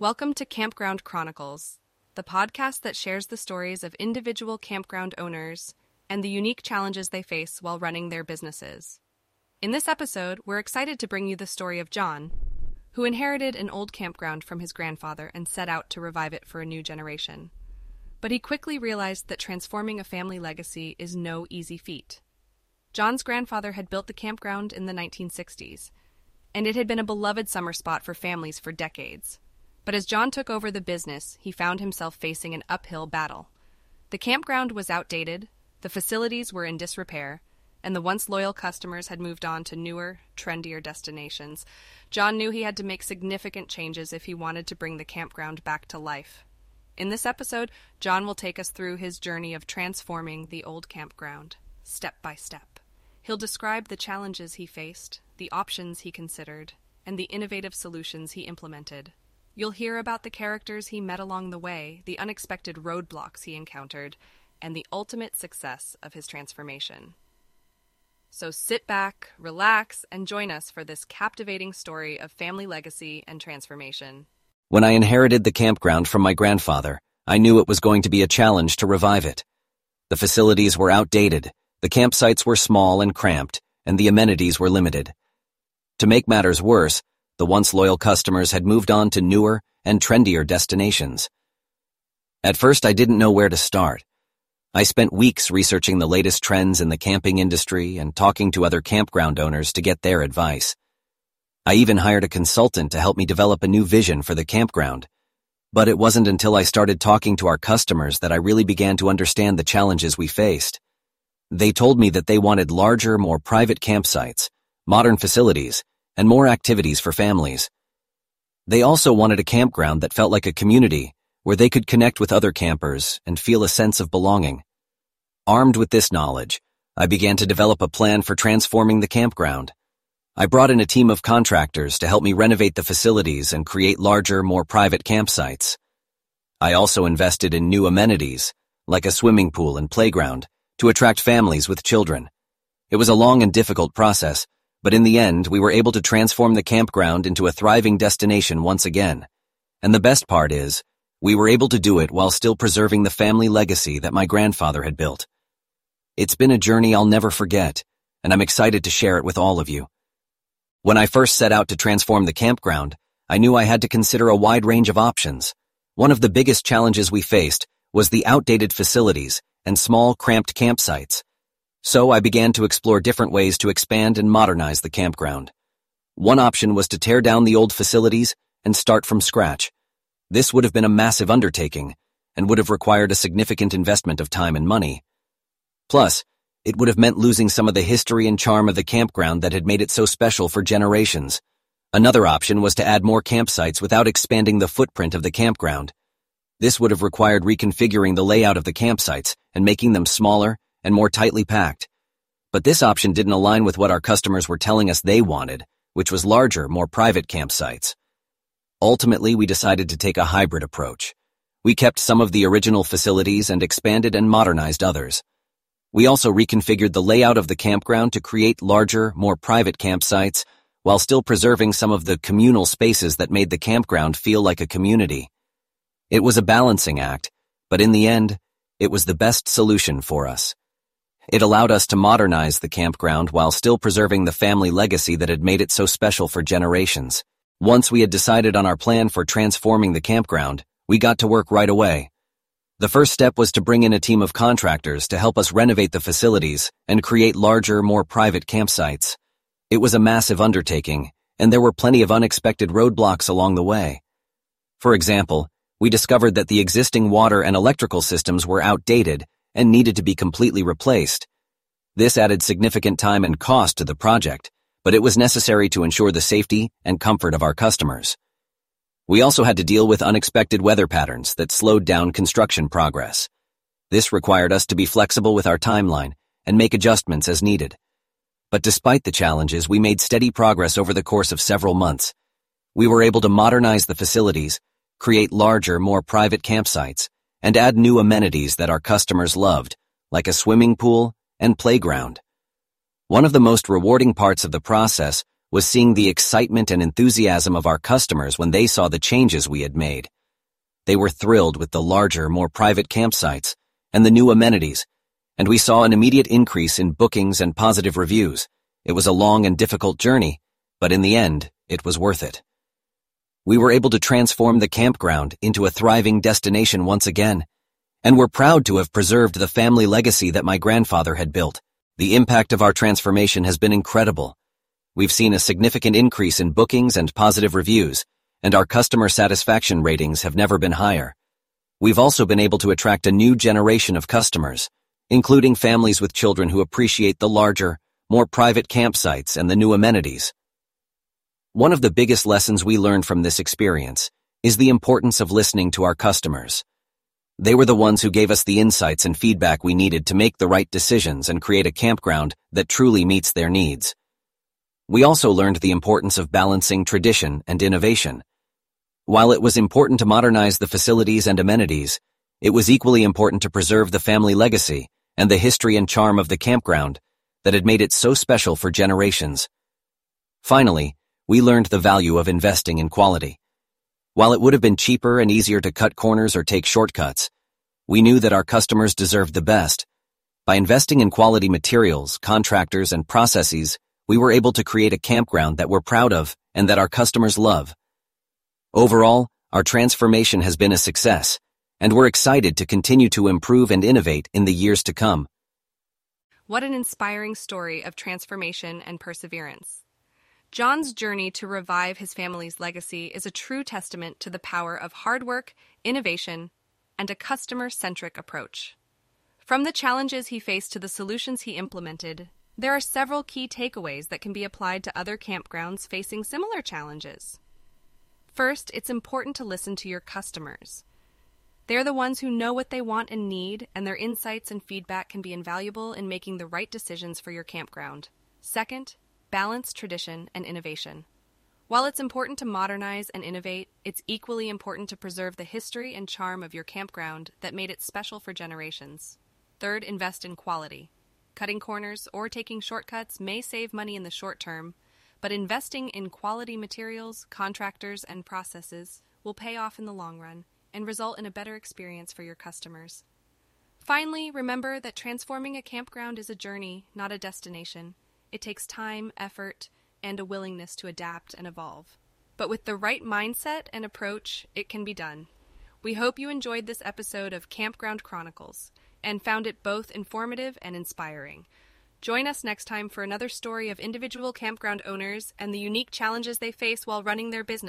Welcome to Campground Chronicles, the podcast that shares the stories of individual campground owners and the unique challenges they face while running their businesses. In this episode, we're excited to bring you the story of John, who inherited an old campground from his grandfather and set out to revive it for a new generation. But he quickly realized that transforming a family legacy is no easy feat. John's grandfather had built the campground in the 1960s, and it had been a beloved summer spot for families for decades. But as John took over the business, he found himself facing an uphill battle. The campground was outdated, the facilities were in disrepair, and the once loyal customers had moved on to newer, trendier destinations. John knew he had to make significant changes if he wanted to bring the campground back to life. In this episode, John will take us through his journey of transforming the old campground, step by step. He'll describe the challenges he faced, the options he considered, and the innovative solutions he implemented. You'll hear about the characters he met along the way, the unexpected roadblocks he encountered, and the ultimate success of his transformation. So sit back, relax, and join us for this captivating story of family legacy and transformation. When I inherited the campground from my grandfather, I knew it was going to be a challenge to revive it. The facilities were outdated, the campsites were small and cramped, and the amenities were limited. To make matters worse, the once loyal customers had moved on to newer and trendier destinations. At first, I didn't know where to start. I spent weeks researching the latest trends in the camping industry and talking to other campground owners to get their advice. I even hired a consultant to help me develop a new vision for the campground. But it wasn't until I started talking to our customers that I really began to understand the challenges we faced. They told me that they wanted larger, more private campsites, modern facilities, and more activities for families. They also wanted a campground that felt like a community where they could connect with other campers and feel a sense of belonging. Armed with this knowledge, I began to develop a plan for transforming the campground. I brought in a team of contractors to help me renovate the facilities and create larger, more private campsites. I also invested in new amenities, like a swimming pool and playground, to attract families with children. It was a long and difficult process, but in the end, we were able to transform the campground into a thriving destination once again. And the best part is, we were able to do it while still preserving the family legacy that my grandfather had built. It's been a journey I'll never forget, and I'm excited to share it with all of you. When I first set out to transform the campground, I knew I had to consider a wide range of options. One of the biggest challenges we faced was the outdated facilities and small, cramped campsites. So I began to explore different ways to expand and modernize the campground. One option was to tear down the old facilities and start from scratch. This would have been a massive undertaking and would have required a significant investment of time and money. Plus, it would have meant losing some of the history and charm of the campground that had made it so special for generations. Another option was to add more campsites without expanding the footprint of the campground. This would have required reconfiguring the layout of the campsites and making them smaller and more tightly packed. But this option didn't align with what our customers were telling us they wanted, which was larger, more private campsites. Ultimately, we decided to take a hybrid approach. We kept some of the original facilities and expanded and modernized others. We also reconfigured the layout of the campground to create larger, more private campsites, while still preserving some of the communal spaces that made the campground feel like a community. It was a balancing act, but in the end, it was the best solution for us. It allowed us to modernize the campground while still preserving the family legacy that had made it so special for generations. Once we had decided on our plan for transforming the campground, we got to work right away. The first step was to bring in a team of contractors to help us renovate the facilities and create larger, more private campsites. It was a massive undertaking, and there were plenty of unexpected roadblocks along the way. For example, we discovered that the existing water and electrical systems were outdated and needed to be completely replaced. This added significant time and cost to the project, but it was necessary to ensure the safety and comfort of our customers. We also had to deal with unexpected weather patterns that slowed down construction progress. This required us to be flexible with our timeline and make adjustments as needed. But despite the challenges, we made steady progress over the course of several months. We were able to modernize the facilities, create larger, more private campsites, and add new amenities that our customers loved, like a swimming pool and playground. One of the most rewarding parts of the process was seeing the excitement and enthusiasm of our customers when they saw the changes we had made. They were thrilled with the larger, more private campsites and the new amenities, and we saw an immediate increase in bookings and positive reviews. It was a long and difficult journey, but in the end, it was worth it. We were able to transform the campground into a thriving destination once again, and we're proud to have preserved the family legacy that my grandfather had built. The impact of our transformation has been incredible. We've seen a significant increase in bookings and positive reviews, and our customer satisfaction ratings have never been higher. We've also been able to attract a new generation of customers, including families with children who appreciate the larger, more private campsites and the new amenities. One of the biggest lessons we learned from this experience is the importance of listening to our customers. They were the ones who gave us the insights and feedback we needed to make the right decisions and create a campground that truly meets their needs. We also learned the importance of balancing tradition and innovation. While it was important to modernize the facilities and amenities, it was equally important to preserve the family legacy and the history and charm of the campground that had made it so special for generations. Finally, we learned the value of investing in quality. While it would have been cheaper and easier to cut corners or take shortcuts, we knew that our customers deserved the best. By investing in quality materials, contractors, and processes, we were able to create a campground that we're proud of and that our customers love. Overall, our transformation has been a success, and we're excited to continue to improve and innovate in the years to come. What an inspiring story of transformation and perseverance. John's journey to revive his family's legacy is a true testament to the power of hard work, innovation, and a customer centric approach. From the challenges he faced to the solutions he implemented, there are several key takeaways that can be applied to other campgrounds facing similar challenges. First, it's important to listen to your customers. They're the ones who know what they want and need, and their insights and feedback can be invaluable in making the right decisions for your campground. Second, balance tradition and innovation. While it's important to modernize and innovate, it's equally important to preserve the history and charm of your campground that made it special for generations. Third, invest in quality. Cutting corners or taking shortcuts may save money in the short term, but investing in quality materials, contractors, and processes will pay off in the long run and result in a better experience for your customers. Finally, remember that transforming a campground is a journey, not a destination. It takes time, effort, and a willingness to adapt and evolve. But with the right mindset and approach, it can be done. We hope you enjoyed this episode of Campground Chronicles and found it both informative and inspiring. Join us next time for another story of individual campground owners and the unique challenges they face while running their business.